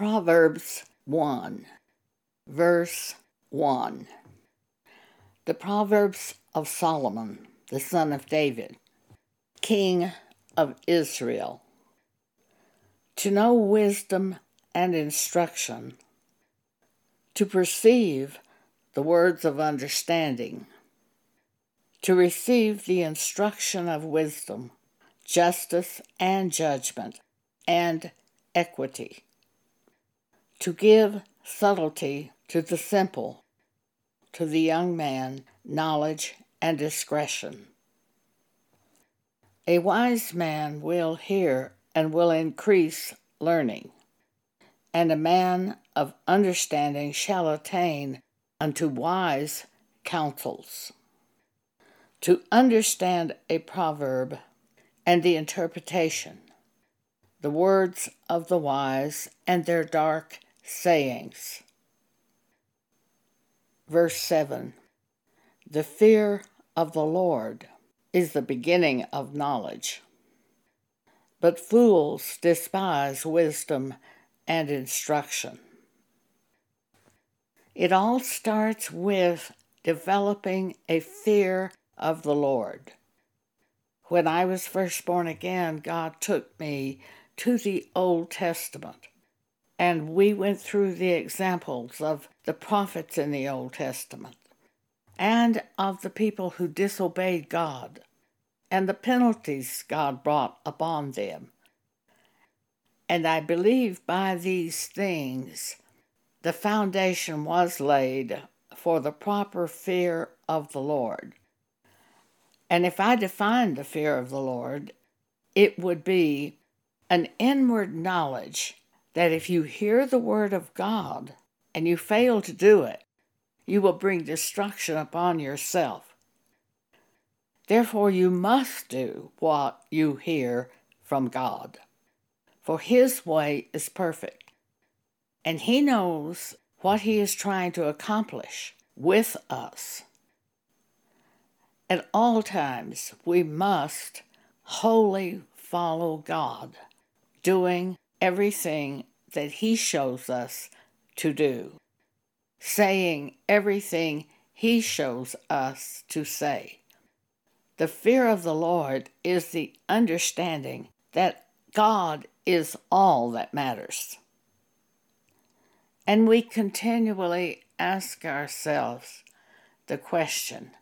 Proverbs 1, verse 1. The Proverbs of Solomon, the son of David, king of Israel. To know wisdom and instruction, to perceive the words of understanding, to receive the instruction of wisdom, justice and judgment, and equity, to give subtlety to the simple, to the young man knowledge and discretion. A wise man will hear and will increase learning, and a man of understanding shall attain unto wise counsels. To understand a proverb and the interpretation, the words of the wise and their dark sayings. Verse 7 The fear of the Lord is the beginning of knowledge. But fools despise wisdom and instruction. It all starts with developing a fear of the Lord. When I was first born again, God took me to the Old Testament and we went through the examples of the prophets in the Old Testament and of the people who disobeyed God and the penalties God brought upon them. And I believe by these things the foundation was laid for the proper fear of the Lord. And if I define the fear of the Lord, it would be an inward knowledge that if you hear the word of God and you fail to do it, you will bring destruction upon yourself. Therefore, you must do what you hear from God, for His way is perfect, and He knows what He is trying to accomplish with us. At all times, we must wholly follow God, doing everything that He shows us to do, saying everything He shows us to say. The fear of the Lord is the understanding that God is all that matters. And we continually ask ourselves the question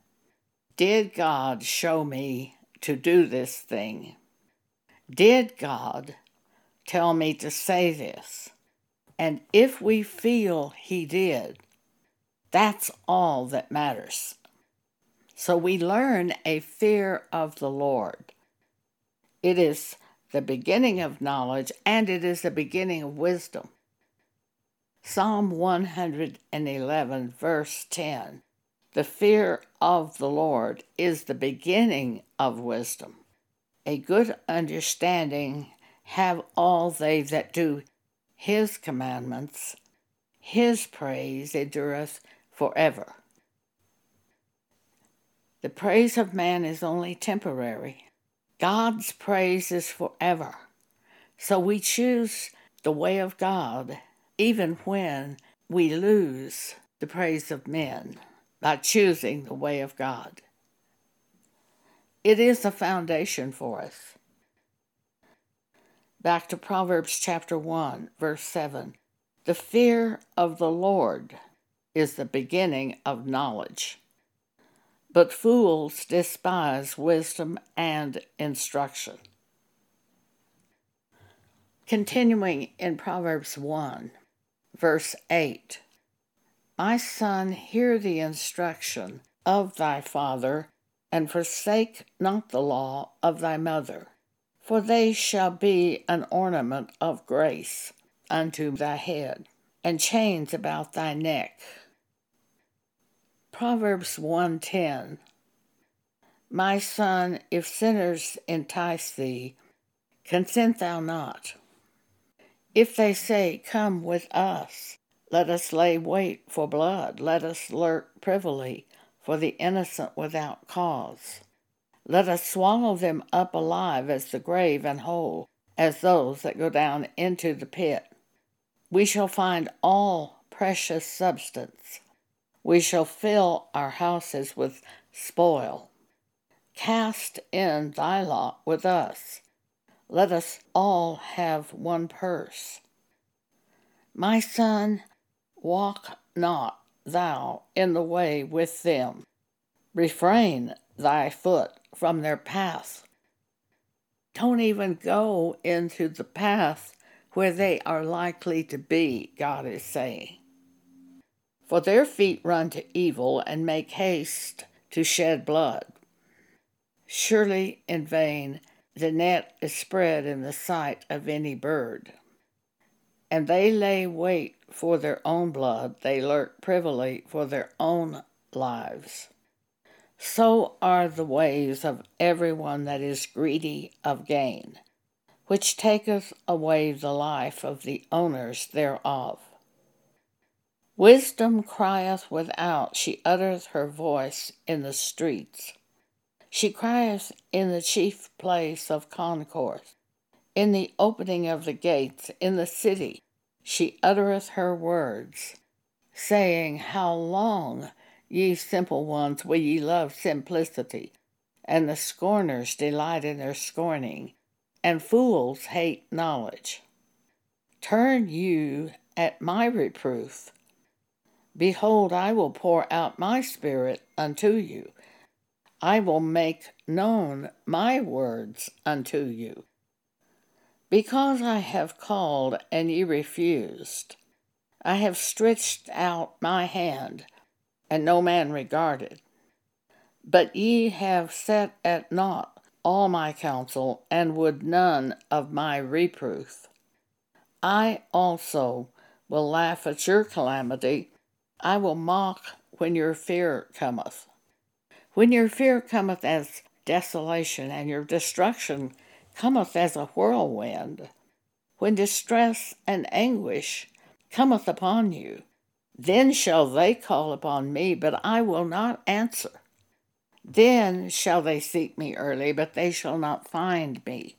Did God show me to do this thing? Did God tell me to say this. And if we feel He did, that's all that matters. So we learn a fear of the Lord. It is the beginning of knowledge and it is the beginning of wisdom. Psalm 111, verse 10 The fear of the Lord is the beginning of wisdom. A good understanding have all they that do his commandments. His praise endureth forever. The praise of man is only temporary. God's praise is forever. So we choose the way of God even when we lose the praise of men by choosing the way of God. It is a foundation for us. Back to Proverbs chapter 1, verse 7. The fear of the Lord is the beginning of knowledge, but fools despise wisdom and instruction. Continuing in Proverbs 1, verse 8 My son, hear the instruction of thy father, and forsake not the law of thy mother for they shall be an ornament of grace unto thy head, and chains about thy neck. Proverbs 1:10 My son, if sinners entice thee, consent thou not. If they say, Come with us, let us lay wait for blood, let us lurk privily for the innocent without cause. Let us swallow them up alive as the grave and whole as those that go down into the pit. we shall find all precious substance. We shall fill our houses with spoil. Cast in thy lot with us. Let us all have one purse. My son, walk not thou in the way with them. Refrain thy foot from their path. Don't even go into the path where they are likely to be, God is saying. For their feet run to evil and make haste to shed blood. Surely in vain the net is spread in the sight of any bird. And they lay wait for their own blood, they lurk privily for their own lives. So are the ways of everyone that is greedy of gain, which taketh away the life of the owners thereof. Wisdom crieth without, she uttereth her voice in the streets. She crieth in the chief place of concourse, in the opening of the gates, in the city. She uttereth her words, saying, How long, ye simple ones, will ye love simplicity? And the scorners delight in their scorning, and fools hate knowledge. Turn you at my reproof Behold, I will pour out my Spirit unto you. I will make known my words unto you. Because I have called and ye refused, I have stretched out my hand, and no man regarded. But ye have set at naught all my counsel, and would none of my reproof. I also will laugh at your calamity I will mock when your fear cometh. When your fear cometh as desolation, and your destruction cometh as a whirlwind, when distress and anguish cometh upon you, then shall they call upon me, but I will not answer. Then shall they seek me early, but they shall not find me.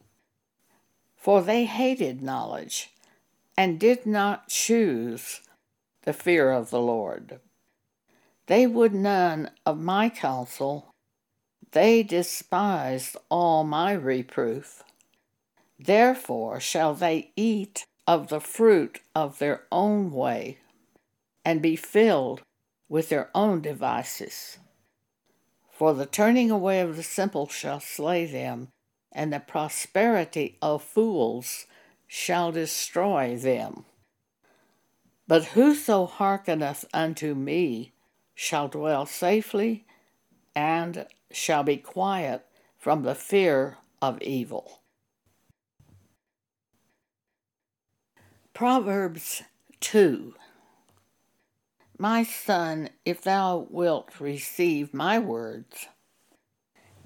For they hated knowledge, and did not choose the fear of the Lord. They would none of my counsel, they despised all my reproof. Therefore shall they eat of the fruit of their own way, and be filled with their own devices. For the turning away of the simple shall slay them, and the prosperity of fools shall destroy them. But whoso hearkeneth unto me shall dwell safely and shall be quiet from the fear of evil. Proverbs 2 My son, if thou wilt receive my words,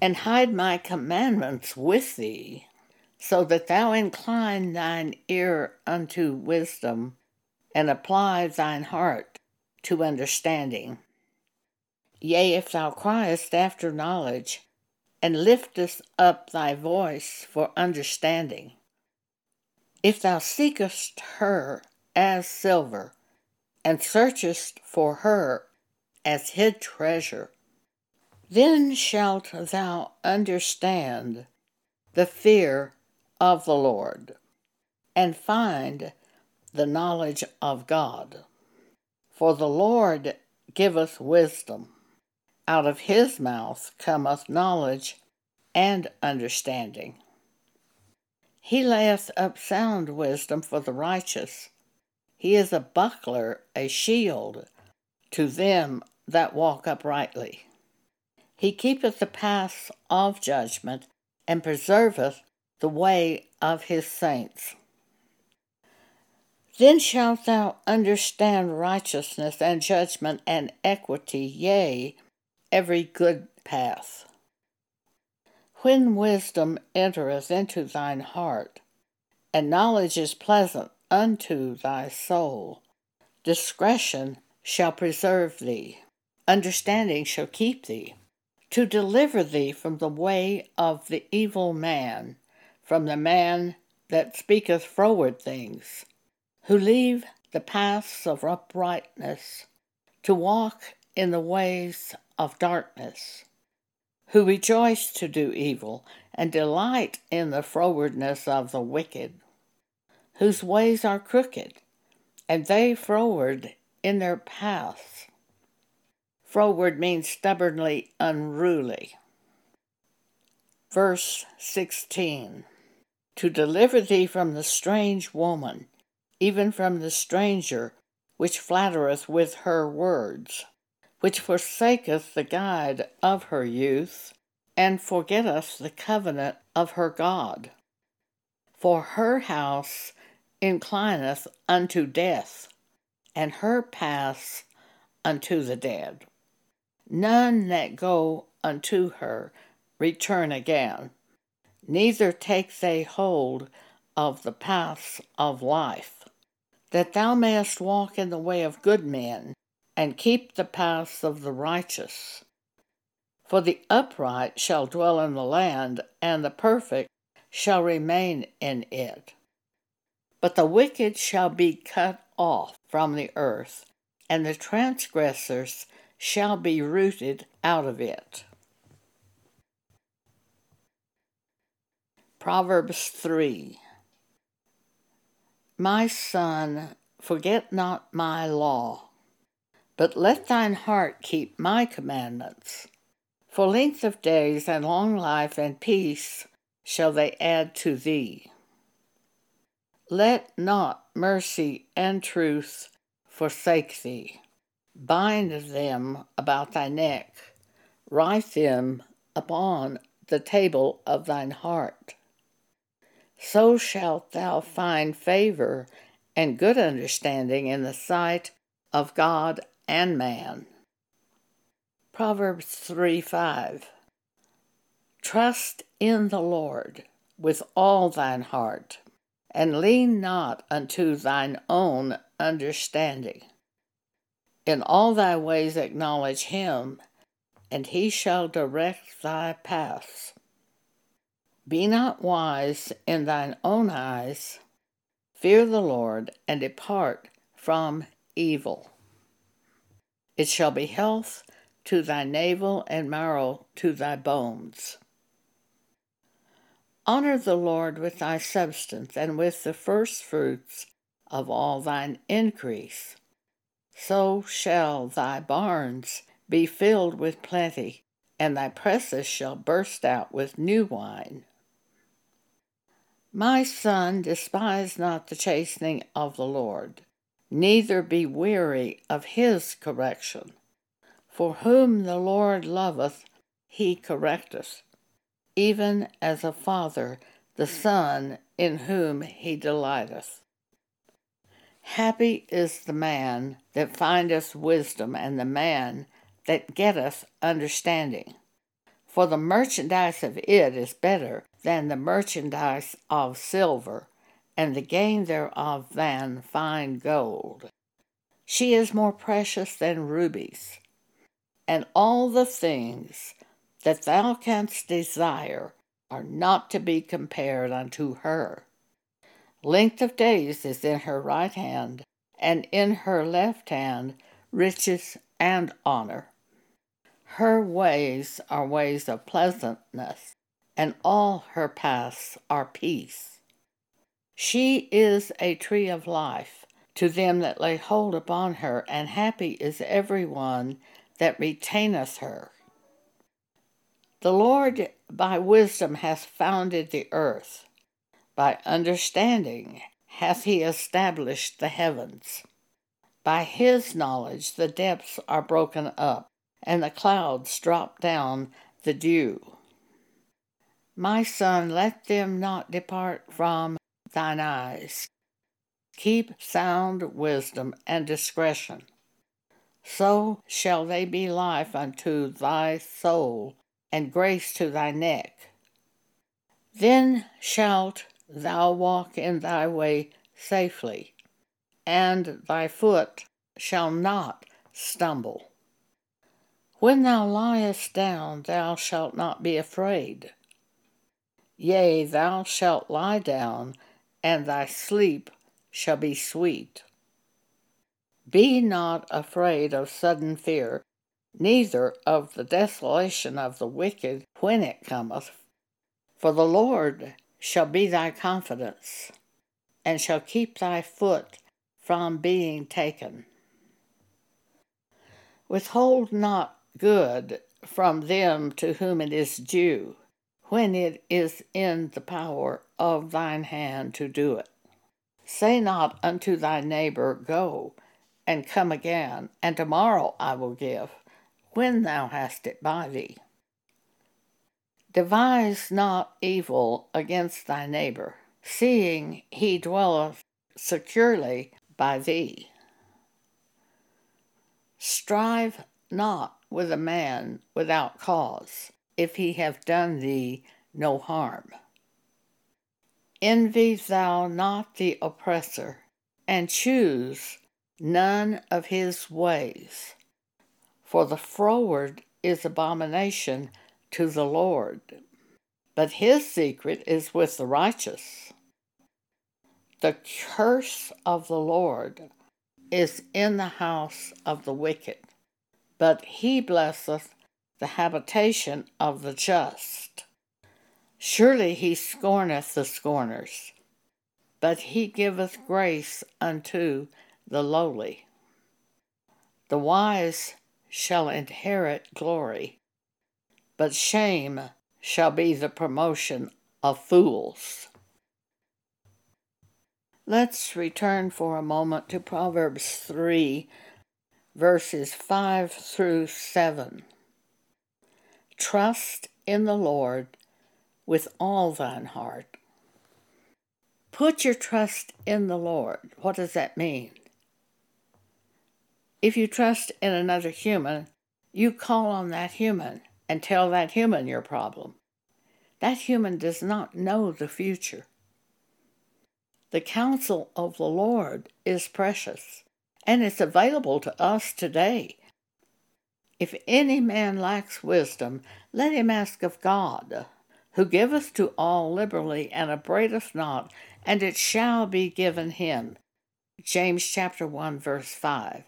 and hide my commandments with thee, so that thou incline thine ear unto wisdom, and apply thine heart to understanding. Yea, if thou criest after knowledge, and liftest up thy voice for understanding, if thou seekest her as silver, and searchest for her as hid treasure, then shalt thou understand the fear of the Lord, and find the knowledge of God. For the Lord giveth wisdom. Out of his mouth cometh knowledge and understanding. He layeth up sound wisdom for the righteous. He is a buckler, a shield to them that walk uprightly. He keepeth the paths of judgment, and preserveth the way of his saints. Then shalt thou understand righteousness and judgment and equity, yea, every good path. When wisdom entereth into thine heart, and knowledge is pleasant unto thy soul, discretion shall preserve thee, understanding shall keep thee, to deliver thee from the way of the evil man, from the man that speaketh froward things who leave the paths of uprightness to walk in the ways of darkness, who rejoice to do evil and delight in the frowardness of the wicked, whose ways are crooked, and they froward in their paths. Froward means stubbornly unruly. Verse 16 To deliver thee from the strange woman, even from the stranger which flattereth with her words, which forsaketh the guide of her youth, and forgetteth the covenant of her God. For her house inclineth unto death, and her paths unto the dead. None that go unto her return again, neither take they hold of the paths of life, that thou mayest walk in the way of good men, and keep the paths of the righteous. For the upright shall dwell in the land, and the perfect shall remain in it. But the wicked shall be cut off from the earth, and the transgressors shall be rooted out of it. Proverbs 3 My son, forget not my law, but let thine heart keep my commandments. For length of days and long life and peace shall they add to thee. Let not mercy and truth forsake thee. Bind them about thy neck, write them upon the table of thine heart. So shalt thou find favor and good understanding in the sight of God and man. Proverbs 3 5 Trust in the Lord with all thine heart and lean not unto thine own understanding. In all thy ways acknowledge him, and he shall direct thy paths. Be not wise in thine own eyes. Fear the Lord, and depart from evil. It shall be health to thy navel and marrow to thy bones. Honor the Lord with thy substance and with the firstfruits of all thine increase. So shall thy barns be filled with plenty, and thy presses shall burst out with new wine. My son, despise not the chastening of the Lord, neither be weary of his correction. For whom the Lord loveth, he correcteth even as a father the son in whom he delighteth. Happy is the man that findeth wisdom, and the man that getteth understanding. For the merchandise of it is better than the merchandise of silver, and the gain thereof than fine gold. She is more precious than rubies, and all the things that thou canst desire are not to be compared unto her. Length of days is in her right hand, and in her left hand riches and honor. Her ways are ways of pleasantness, and all her paths are peace. She is a tree of life to them that lay hold upon her, and happy is every one that retaineth her. The Lord by wisdom hath founded the earth, by understanding hath he established the heavens. By his knowledge the depths are broken up, and the clouds drop down the dew. My son, let them not depart from thine eyes. Keep sound wisdom and discretion. So shall they be life unto thy soul and grace to thy neck. Then shalt thou walk in thy way safely, and thy foot shall not stumble. When thou liest down, thou shalt not be afraid. Yea, thou shalt lie down, and thy sleep shall be sweet. Be not afraid of sudden fear, neither of the desolation of the wicked when it cometh. For the Lord shall be thy confidence, and shall keep thy foot from being taken. Withhold not good from them to whom it is due, when it is in the power of thine hand to do it. Say not unto thy neighbor, Go, and come again, and tomorrow I will give, when thou hast it by thee. Devise not evil against thy neighbor, seeing he dwelleth securely by thee. Strive not with a man without cause, if he have done thee no harm. Envy thou not the oppressor, and choose none of his ways. For the froward is abomination to the Lord, but his secret is with the righteous. The curse of the Lord is in the house of the wicked, but he blesseth the habitation of the just. Surely he scorneth the scorners, but he giveth grace unto the lowly. The wise shall inherit glory, but shame shall be the promotion of fools. Let's return for a moment to Proverbs 3, verses 5 through 7. Trust in the Lord with all thine heart. Put your trust in the Lord. What does that mean? If you trust in another human, you call on that human and tell that human your problem. That human does not know the future. The counsel of the Lord is precious, and it's available to us today. If any man lacks wisdom, let him ask of God, who giveth to all liberally and upbraideth not, and it shall be given him. James chapter 1 verse 5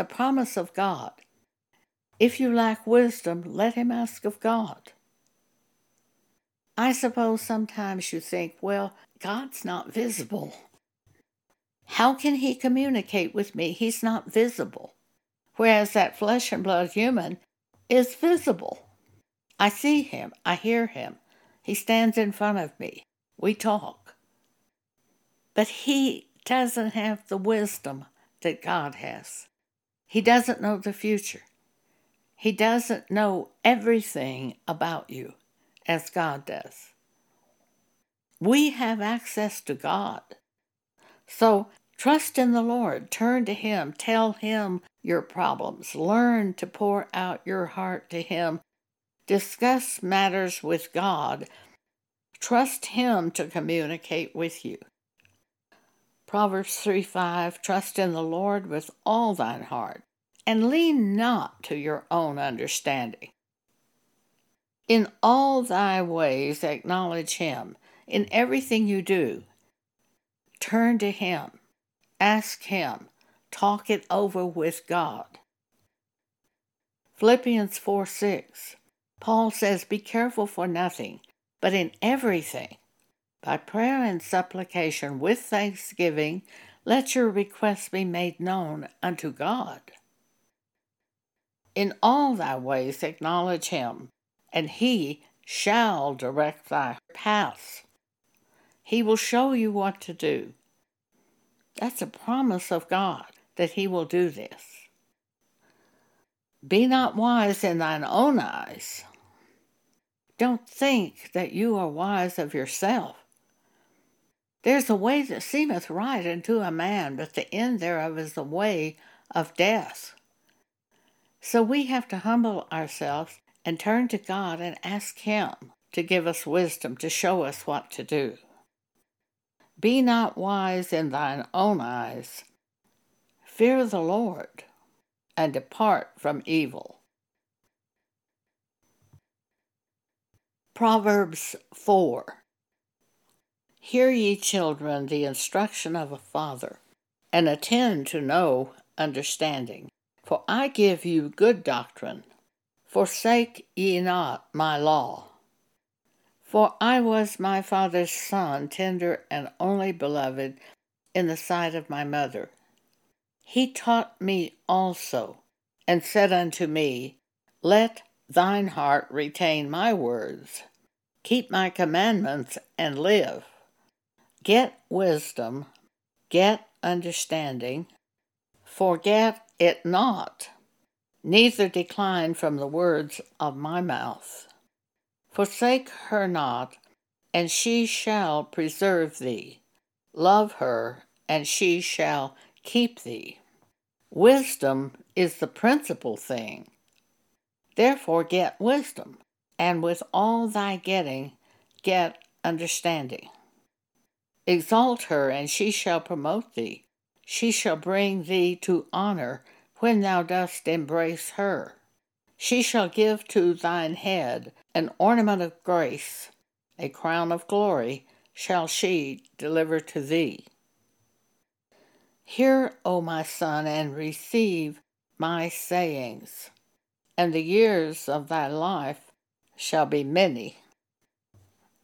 the promise of God. If you lack wisdom, let him ask of God. I suppose sometimes you think, well, God's not visible. How can he communicate with me? He's not visible. Whereas that flesh and blood human is visible. I see him, I hear him. He stands in front of me. We talk. But he doesn't have the wisdom that God has. He doesn't know the future. He doesn't know everything about you as God does. We have access to God. So trust in the Lord, turn to Him, tell Him your problems, learn to pour out your heart to Him, discuss matters with God, trust Him to communicate with you. Proverbs 3 5 Trust in the Lord with all thine heart, and lean not to your own understanding. In all thy ways acknowledge him, in everything you do. Turn to him, ask him, talk it over with God. Philippians 4 6. Paul says, Be careful for nothing, but in everything by prayer and supplication with thanksgiving, let your requests be made known unto God. In all thy ways acknowledge him, and he shall direct thy paths. He will show you what to do. That's a promise of God that he will do this. Be not wise in thine own eyes. Don't think that you are wise of yourself. There's a way that seemeth right unto a man, but the end thereof is the way of death. So we have to humble ourselves and turn to God and ask Him to give us wisdom, to show us what to do. Be not wise in thine own eyes. Fear the Lord and depart from evil. Proverbs 4 Hear ye children the instruction of a father, and attend to know understanding. For I give you good doctrine. Forsake ye not my law. For I was my father's son, tender and only beloved in the sight of my mother. He taught me also, and said unto me, Let thine heart retain my words, keep my commandments, and live. Get wisdom, get understanding, forget it not, neither decline from the words of my mouth. Forsake her not, and she shall preserve thee. Love her, and she shall keep thee. Wisdom is the principal thing. Therefore, get wisdom, and with all thy getting, get understanding. Exalt her, and she shall promote thee. She shall bring thee to honor when thou dost embrace her. She shall give to thine head an ornament of grace, a crown of glory shall she deliver to thee. Hear, O my son, and receive my sayings, and the years of thy life shall be many.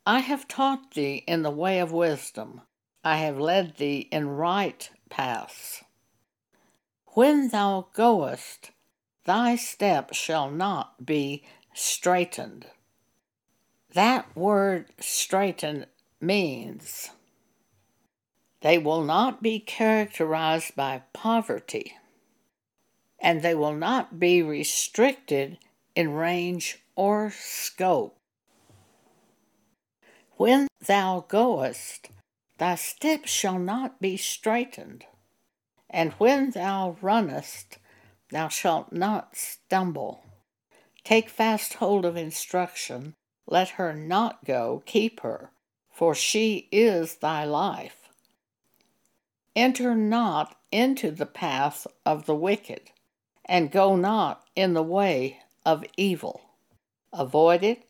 I have taught thee in the way of wisdom. I have led thee in right paths. When thou goest, thy step shall not be straitened. That word straighten means they will not be characterized by poverty, and they will not be restricted in range or scope. When thou goest, thy steps shall not be straitened, and when thou runnest, thou shalt not stumble. Take fast hold of instruction, let her not go, keep her, for she is thy life. Enter not into the path of the wicked, and go not in the way of evil. Avoid it,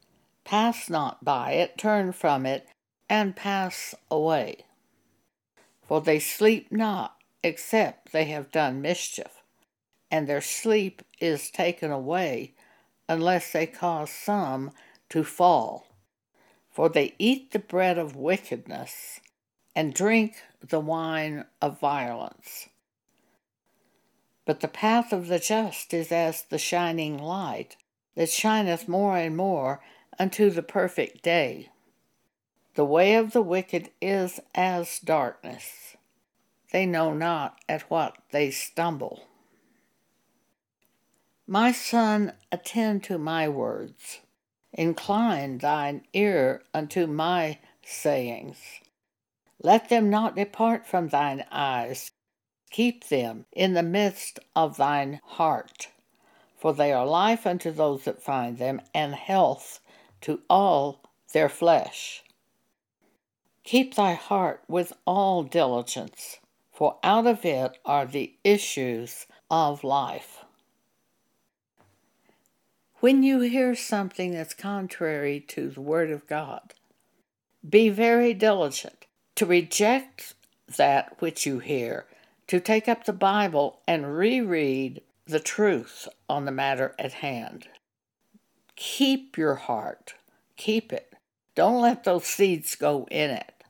Pass not by it, turn from it, and pass away. For they sleep not, except they have done mischief, and their sleep is taken away, unless they cause some to fall. For they eat the bread of wickedness, and drink the wine of violence. But the path of the just is as the shining light, that shineth more and more unto the perfect day. The way of the wicked is as darkness. They know not at what they stumble. My son, attend to my words. Incline thine ear unto my sayings. Let them not depart from thine eyes. Keep them in the midst of thine heart, for they are life unto those that find them, and health to all their flesh. Keep thy heart with all diligence, for out of it are the issues of life. When you hear something that's contrary to the Word of God, be very diligent to reject that which you hear, to take up the Bible and reread the truth on the matter at hand. Keep your heart. Keep it. Don't let those seeds go in it.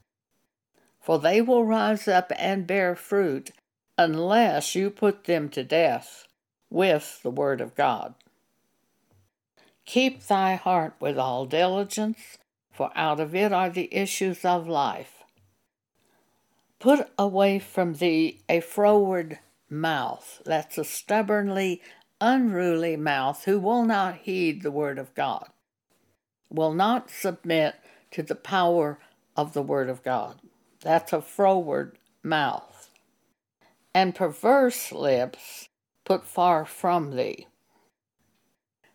For they will rise up and bear fruit unless you put them to death with the Word of God. Keep thy heart with all diligence, for out of it are the issues of life. Put away from thee a froward mouth, that's a stubbornly unruly mouth who will not heed the word of God, will not submit to the power of the word of God. That's a froward mouth. And perverse lips put far from thee.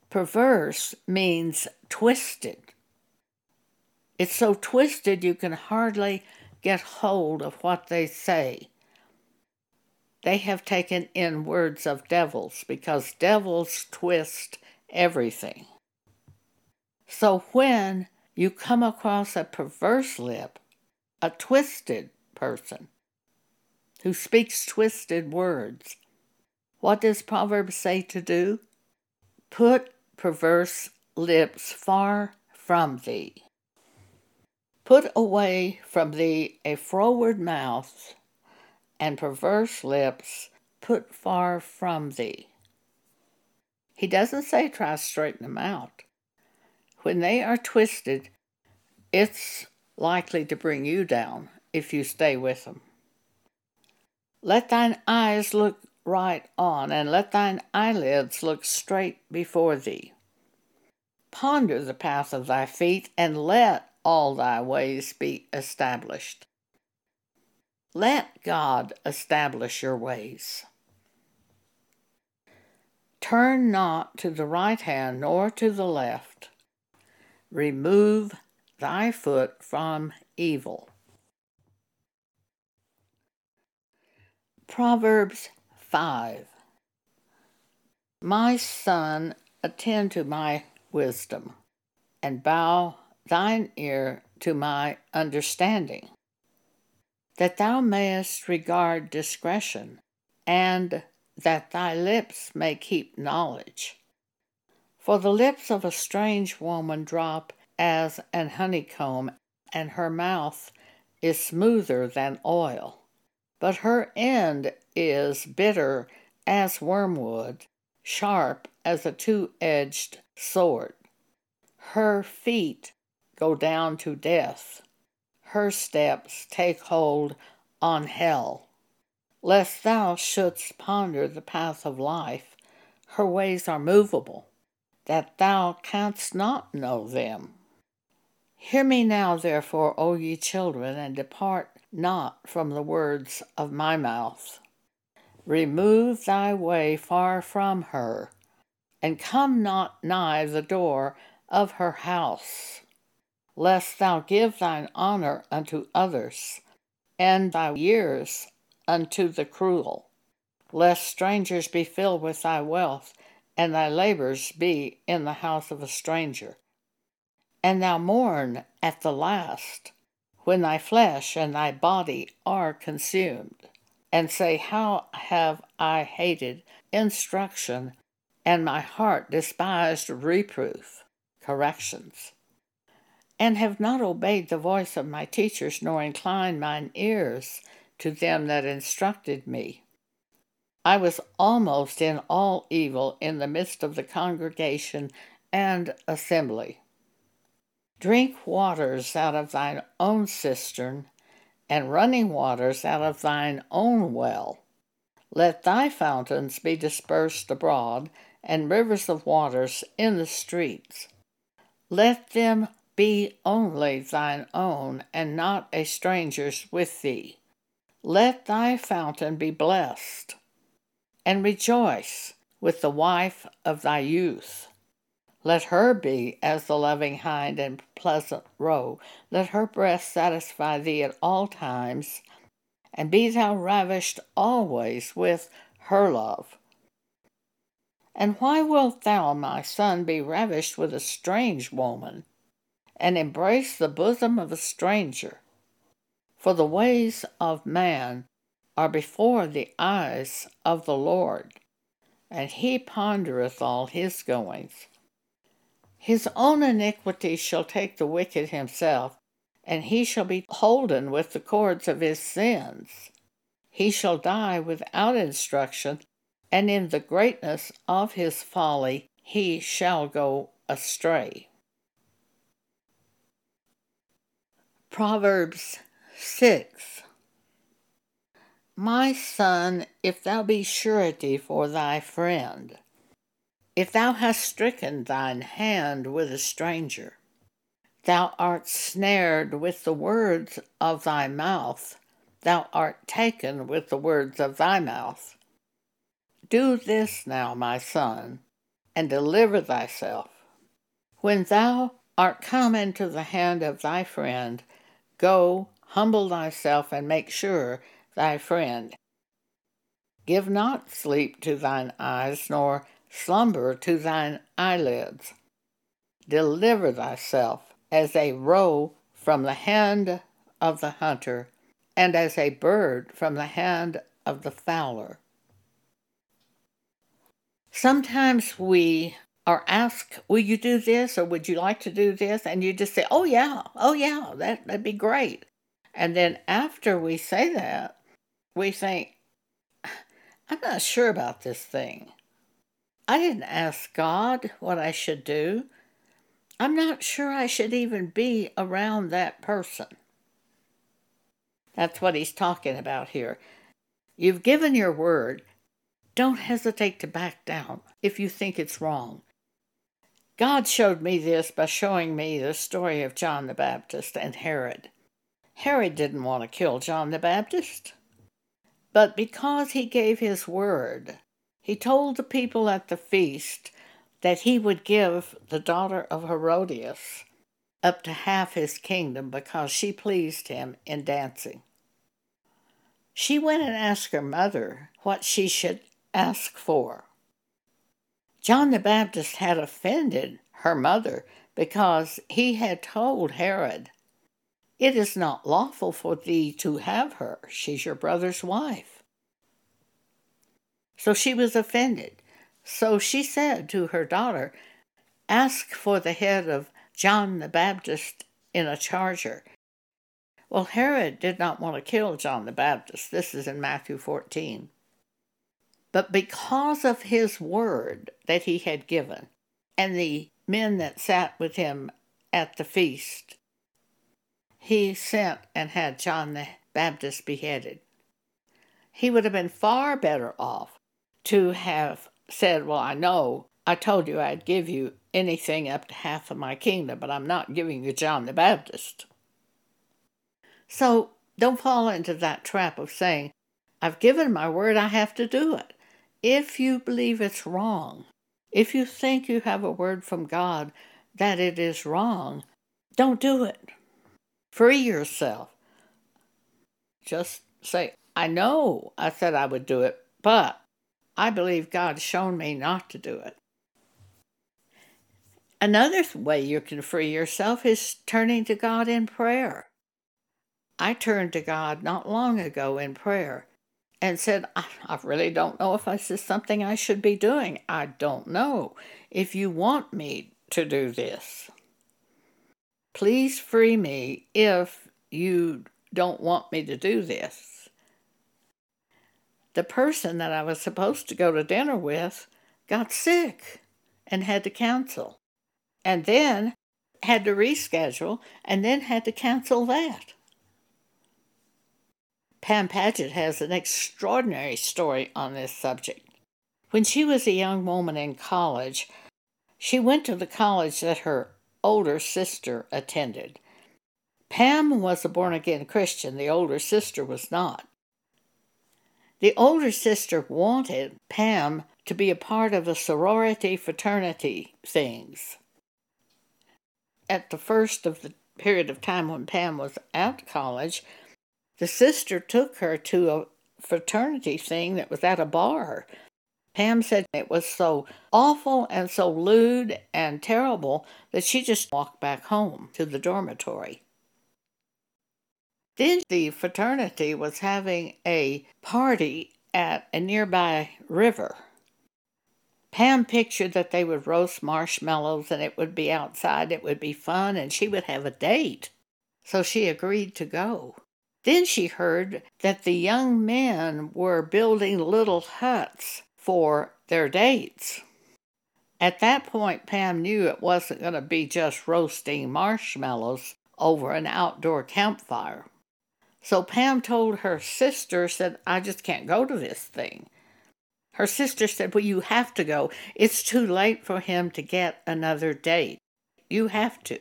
Perverse means twisted. It's so twisted you can hardly get hold of what they say they have taken in words of devils because devils twist everything. So when you come across a perverse lip, a twisted person who speaks twisted words. What does Proverbs say to do? Put perverse lips far from thee. Put away from thee a froward mouth, and perverse lips put far from thee. He doesn't say try to straighten them out. When they are twisted, it's likely to bring you down if you stay with them. Let thine eyes look right on, and let thine eyelids look straight before thee. Ponder the path of thy feet, and let all thy ways be established. Let God establish your ways. Turn not to the right hand nor to the left. Remove thy foot from evil. Proverbs 5 My son, attend to my wisdom, and bow thine ear to my understanding, that thou mayest regard discretion, and that thy lips may keep knowledge. For the lips of a strange woman drop as an honeycomb, and her mouth is smoother than oil but her end is bitter as wormwood, sharp as a two edged sword. Her feet go down to death, her steps take hold on hell. Lest thou shouldst ponder the path of life, her ways are movable, that thou canst not know them. Hear me now, therefore, O ye children, and depart not from the words of my mouth. Remove thy way far from her, and come not nigh the door of her house, lest thou give thine honor unto others, and thy years unto the cruel, lest strangers be filled with thy wealth, and thy labors be in the house of a stranger. And thou mourn at the last when thy flesh and thy body are consumed, and say, How have I hated instruction, and my heart despised reproof, corrections, and have not obeyed the voice of my teachers, nor inclined mine ears to them that instructed me. I was almost in all evil in the midst of the congregation and assembly. Drink waters out of thine own cistern, and running waters out of thine own well. Let thy fountains be dispersed abroad, and rivers of waters in the streets. Let them be only thine own, and not a stranger's with thee. Let thy fountain be blessed, and rejoice with the wife of thy youth. Let her be as the loving hind and pleasant roe. Let her breast satisfy thee at all times, and be thou ravished always with her love. And why wilt thou, my son, be ravished with a strange woman, and embrace the bosom of a stranger? For the ways of man are before the eyes of the Lord, and he pondereth all his goings. His own iniquity shall take the wicked himself, and he shall be holden with the cords of his sins. He shall die without instruction, and in the greatness of his folly he shall go astray. Proverbs 6 My son, if thou be surety for thy friend, if thou hast stricken thine hand with a stranger, thou art snared with the words of thy mouth, thou art taken with the words of thy mouth. Do this now, my son, and deliver thyself. When thou art come into the hand of thy friend, go, humble thyself, and make sure thy friend. Give not sleep to thine eyes, nor slumber to thine eyelids. Deliver thyself as a roe from the hand of the hunter, and as a bird from the hand of the fowler. Sometimes we are asked, Will you do this or would you like to do this? And you just say, Oh, yeah, oh, yeah, that, that'd be great. And then after we say that, we think, I'm not sure about this thing. I didn't ask God what I should do. I'm not sure I should even be around that person. That's what he's talking about here. You've given your word. Don't hesitate to back down if you think it's wrong. God showed me this by showing me the story of John the Baptist and Herod. Herod didn't want to kill John the Baptist, but because he gave his word, he told the people at the feast that he would give the daughter of Herodias up to half his kingdom because she pleased him in dancing. She went and asked her mother what she should ask for. John the Baptist had offended her mother because he had told Herod, It is not lawful for thee to have her. She's your brother's wife. So she was offended. So she said to her daughter, Ask for the head of John the Baptist in a charger. Well, Herod did not want to kill John the Baptist. This is in Matthew 14. But because of his word that he had given, and the men that sat with him at the feast, he sent and had John the Baptist beheaded. He would have been far better off to have said, Well, I know I told you I'd give you anything up to half of my kingdom, but I'm not giving you John the Baptist. So don't fall into that trap of saying, I've given my word, I have to do it. If you believe it's wrong, if you think you have a word from God that it is wrong, don't do it. Free yourself. Just say, I know I said I would do it, but I believe God's shown me not to do it. Another way you can free yourself is turning to God in prayer. I turned to God not long ago in prayer and said, I, I really don't know if this is something I should be doing. I don't know if you want me to do this. Please free me if you don't want me to do this the person that I was supposed to go to dinner with got sick and had to cancel. And then had to reschedule and then had to cancel that. Pam Paget has an extraordinary story on this subject. When she was a young woman in college, she went to the college that her older sister attended. Pam was a born again Christian, the older sister was not. The older sister wanted Pam to be a part of the sorority fraternity things. At the first of the period of time when Pam was at college, the sister took her to a fraternity thing that was at a bar. Pam said it was so awful and so lewd and terrible that she just walked back home to the dormitory. Then the fraternity was having a party at a nearby river. Pam pictured that they would roast marshmallows and it would be outside, it would be fun, and she would have a date. So she agreed to go. Then she heard that the young men were building little huts for their dates. At that point, Pam knew it wasn't going to be just roasting marshmallows over an outdoor campfire. So Pam told her sister, said, I just can't go to this thing. Her sister said, Well, you have to go. It's too late for him to get another date. You have to.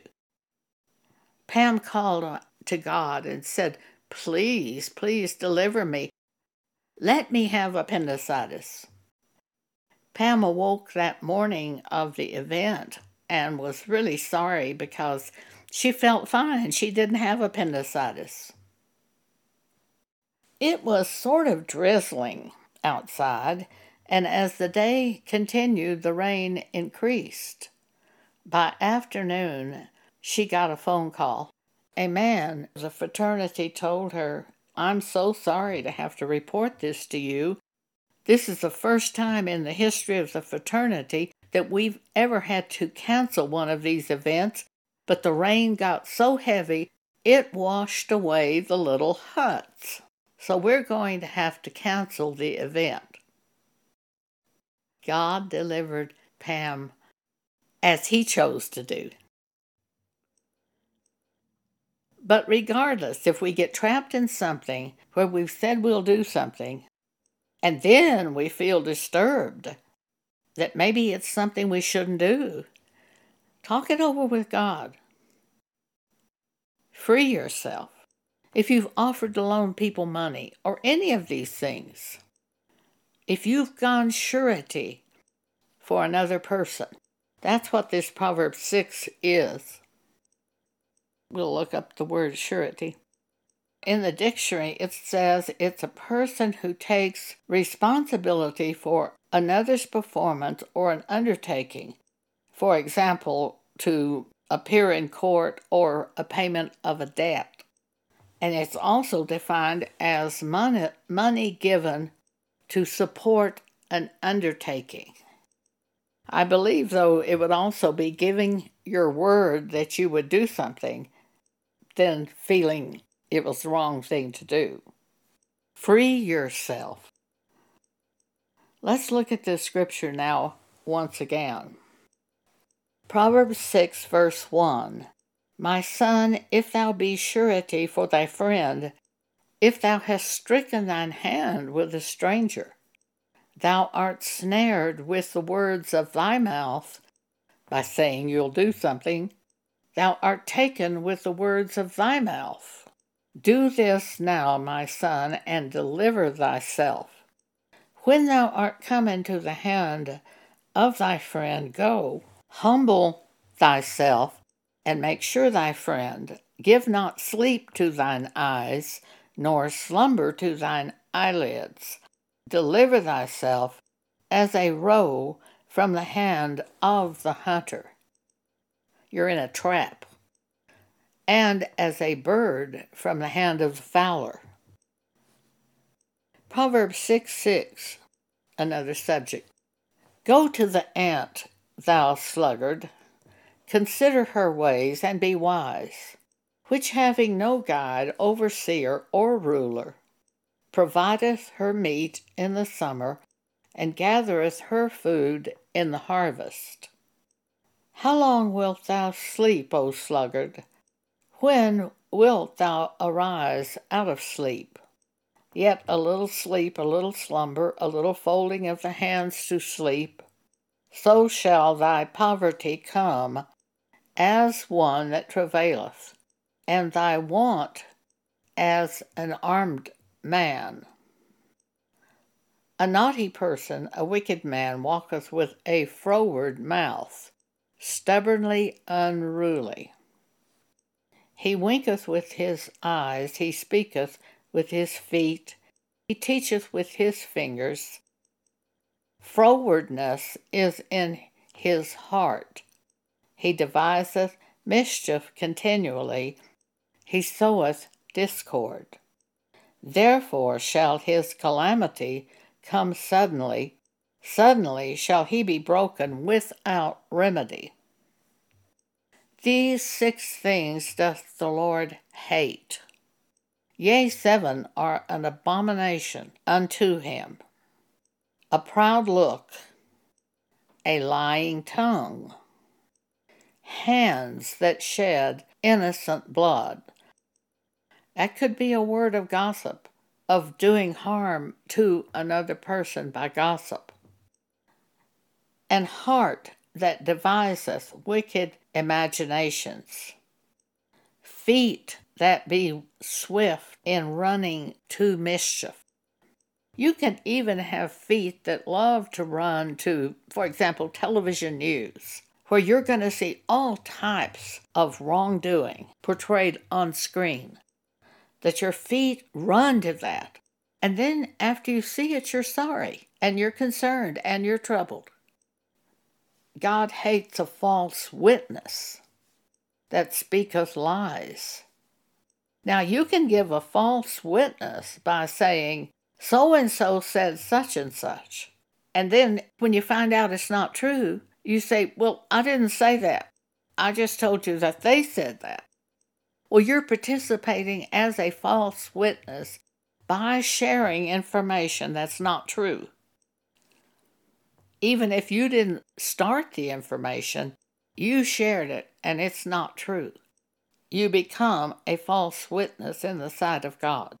Pam called to God and said, Please, please deliver me. Let me have appendicitis. Pam awoke that morning of the event and was really sorry because she felt fine. She didn't have appendicitis. It was sort of drizzling outside, and as the day continued, the rain increased. By afternoon, she got a phone call a man, of the fraternity told her, I'm so sorry to have to report this to you. This is the first time in the history of the fraternity that we've ever had to cancel one of these events, but the rain got so heavy it washed away the little huts. So we're going to have to cancel the event. God delivered Pam as he chose to do. But regardless, if we get trapped in something where we've said we'll do something, and then we feel disturbed that maybe it's something we shouldn't do, talk it over with God. Free yourself. If you've offered to loan people money or any of these things, if you've gone surety for another person, that's what this Proverb 6 is. We'll look up the word surety. In the dictionary, it says it's a person who takes responsibility for another's performance or an undertaking. For example, to appear in court or a payment of a debt. And it's also defined as money, money given to support an undertaking. I believe, though, it would also be giving your word that you would do something then feeling it was the wrong thing to do. Free yourself. Let's look at this scripture now once again. Proverbs 6, verse 1 My son, if thou be surety for thy friend, if thou hast stricken thine hand with a stranger, thou art snared with the words of thy mouth by saying you'll do something Thou art taken with the words of thy mouth. Do this now, my son, and deliver thyself. When thou art come into the hand of thy friend, go, humble thyself, and make sure thy friend. Give not sleep to thine eyes, nor slumber to thine eyelids. Deliver thyself as a roe from the hand of the hunter you're in a trap. And as a bird from the hand of the fowler. Proverbs 6 6, another subject. Go to the ant, thou sluggard, consider her ways and be wise, which having no guide, overseer, or ruler, provideth her meat in the summer, and gathereth her food in the harvest. How long wilt thou sleep, O sluggard? When wilt thou arise out of sleep? Yet a little sleep, a little slumber, a little folding of the hands to sleep, so shall thy poverty come as one that travaileth, and thy want as an armed man. A naughty person, a wicked man, walketh with a froward mouth stubbornly unruly. He winketh with his eyes, he speaketh with his feet, he teacheth with his fingers. Frowardness is in his heart. He deviseth mischief continually, he soweth discord. Therefore shall his calamity come suddenly, Suddenly shall he be broken without remedy. These six things doth the Lord hate. Yea, seven are an abomination unto him a proud look, a lying tongue, hands that shed innocent blood. That could be a word of gossip, of doing harm to another person by gossip and heart that deviseth wicked imaginations, feet that be swift in running to mischief. You can even have feet that love to run to, for example, television news, where you're going to see all types of wrongdoing portrayed on screen. That your feet run to that. And then after you see it, you're sorry and you're concerned and you're troubled. God hates a false witness that speaketh lies. Now, you can give a false witness by saying, so and so said such and such. And then when you find out it's not true, you say, well, I didn't say that. I just told you that they said that. Well, you're participating as a false witness by sharing information that's not true. Even if you didn't start the information, you shared it and it's not true. You become a false witness in the sight of God.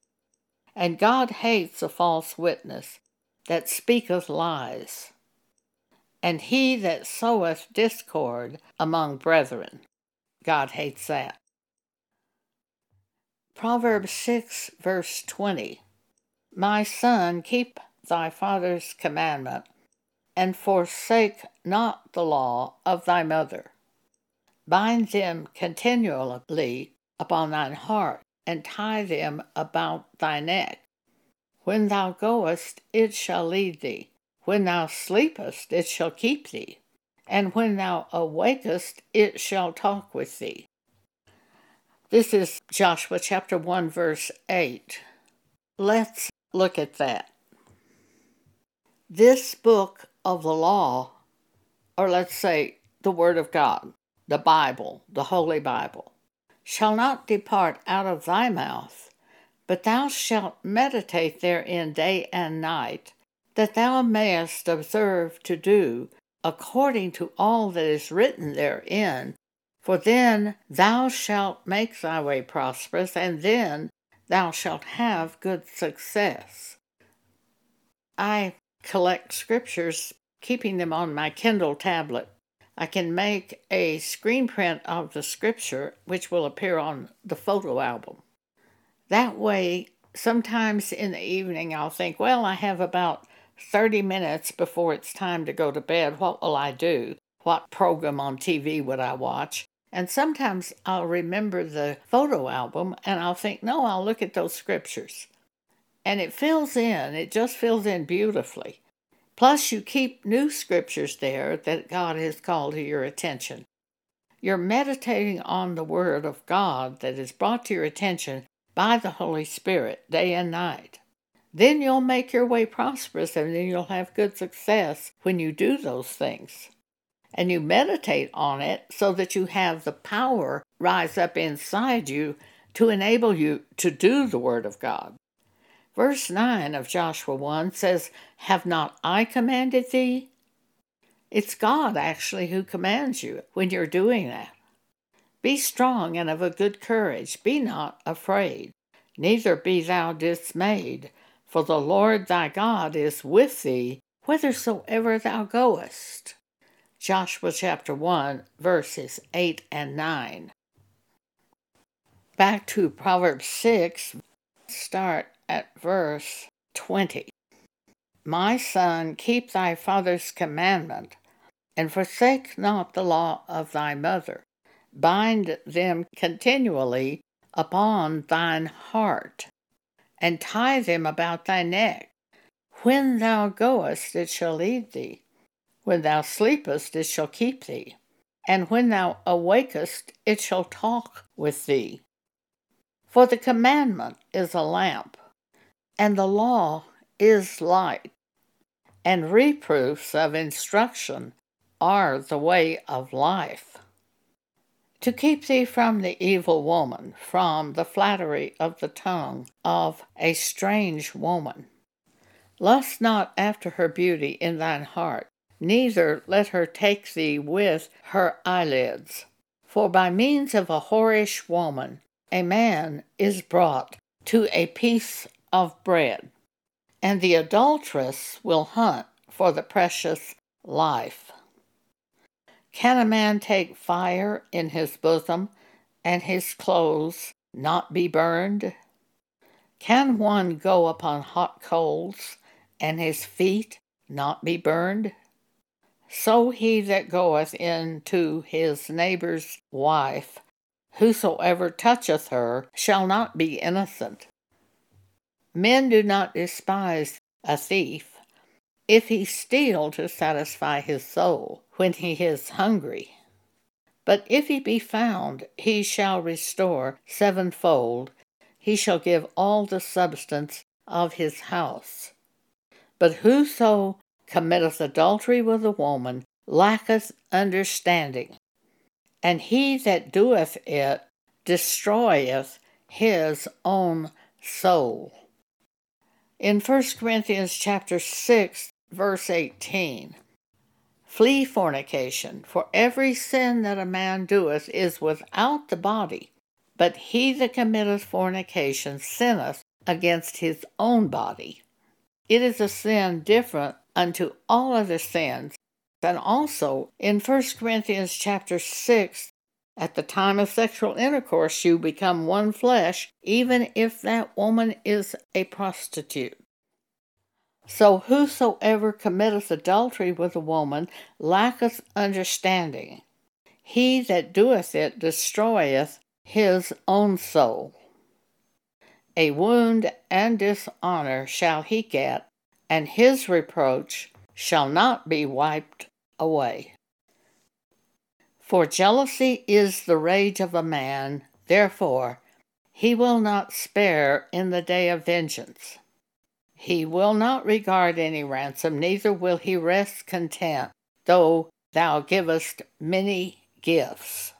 And God hates a false witness that speaketh lies, and he that soweth discord among brethren. God hates that. Proverbs 6, verse 20 My son, keep thy father's commandment, and forsake not the law of thy mother. Bind them continually upon thine heart, and tie them about thy neck. When thou goest, it shall lead thee. When thou sleepest, it shall keep thee. And when thou awakest, it shall talk with thee. This is Joshua chapter 1, verse 8. Let's look at that. This book of the law, or let's say the Word of God, the Bible, the Holy Bible, shall not depart out of thy mouth, but thou shalt meditate therein day and night, that thou mayest observe to do according to all that is written therein for then thou shalt make thy way prosperous, and then thou shalt have good success. I collect scriptures, keeping them on my Kindle tablet. I can make a screen print of the scripture, which will appear on the photo album. That way, sometimes in the evening, I'll think, well, I have about 30 minutes before it's time to go to bed. What will I do? What program on TV would I watch? And sometimes I'll remember the photo album and I'll think, no, I'll look at those scriptures. And it fills in, it just fills in beautifully. Plus, you keep new scriptures there that God has called to your attention. You're meditating on the Word of God that is brought to your attention by the Holy Spirit day and night. Then you'll make your way prosperous and then you'll have good success when you do those things and you meditate on it so that you have the power rise up inside you to enable you to do the Word of God. Verse 9 of Joshua 1 says, Have not I commanded thee? It's God actually who commands you when you're doing that. Be strong and of a good courage. Be not afraid, neither be thou dismayed, for the Lord thy God is with thee whithersoever thou goest. Joshua chapter 1, verses 8 and 9. Back to Proverbs 6, start at verse 20. My son, keep thy father's commandment, and forsake not the law of thy mother. Bind them continually upon thine heart, and tie them about thy neck. When thou goest, it shall lead thee when thou sleepest, it shall keep thee, and when thou awakest, it shall talk with thee. For the commandment is a lamp, and the law is light, and reproofs of instruction are the way of life. To keep thee from the evil woman, from the flattery of the tongue of a strange woman. Lust not after her beauty in thine heart neither let her take thee with her eyelids. For by means of a whorish woman a man is brought to a piece of bread, and the adulteress will hunt for the precious life. Can a man take fire in his bosom, and his clothes not be burned? Can one go upon hot coals, and his feet not be burned? So he that goeth in to his neighbour's wife, whosoever toucheth her, shall not be innocent. Men do not despise a thief, if he steal to satisfy his soul when he is hungry. But if he be found, he shall restore sevenfold he shall give all the substance of his house. But whoso committeth adultery with a woman lacketh understanding, and he that doeth it destroyeth his own soul. In 1 Corinthians chapter 6 verse 18, Flee fornication, for every sin that a man doeth is without the body, but he that committeth fornication sinneth against his own body. It is a sin different unto all other sins. And also in 1 Corinthians chapter 6, at the time of sexual intercourse, you become one flesh, even if that woman is a prostitute. So whosoever committeth adultery with a woman lacketh understanding. He that doeth it destroyeth his own soul. A wound and dishonor shall he get, and his reproach shall not be wiped away. For jealousy is the rage of a man, therefore he will not spare in the day of vengeance. He will not regard any ransom, neither will he rest content, though thou givest many gifts.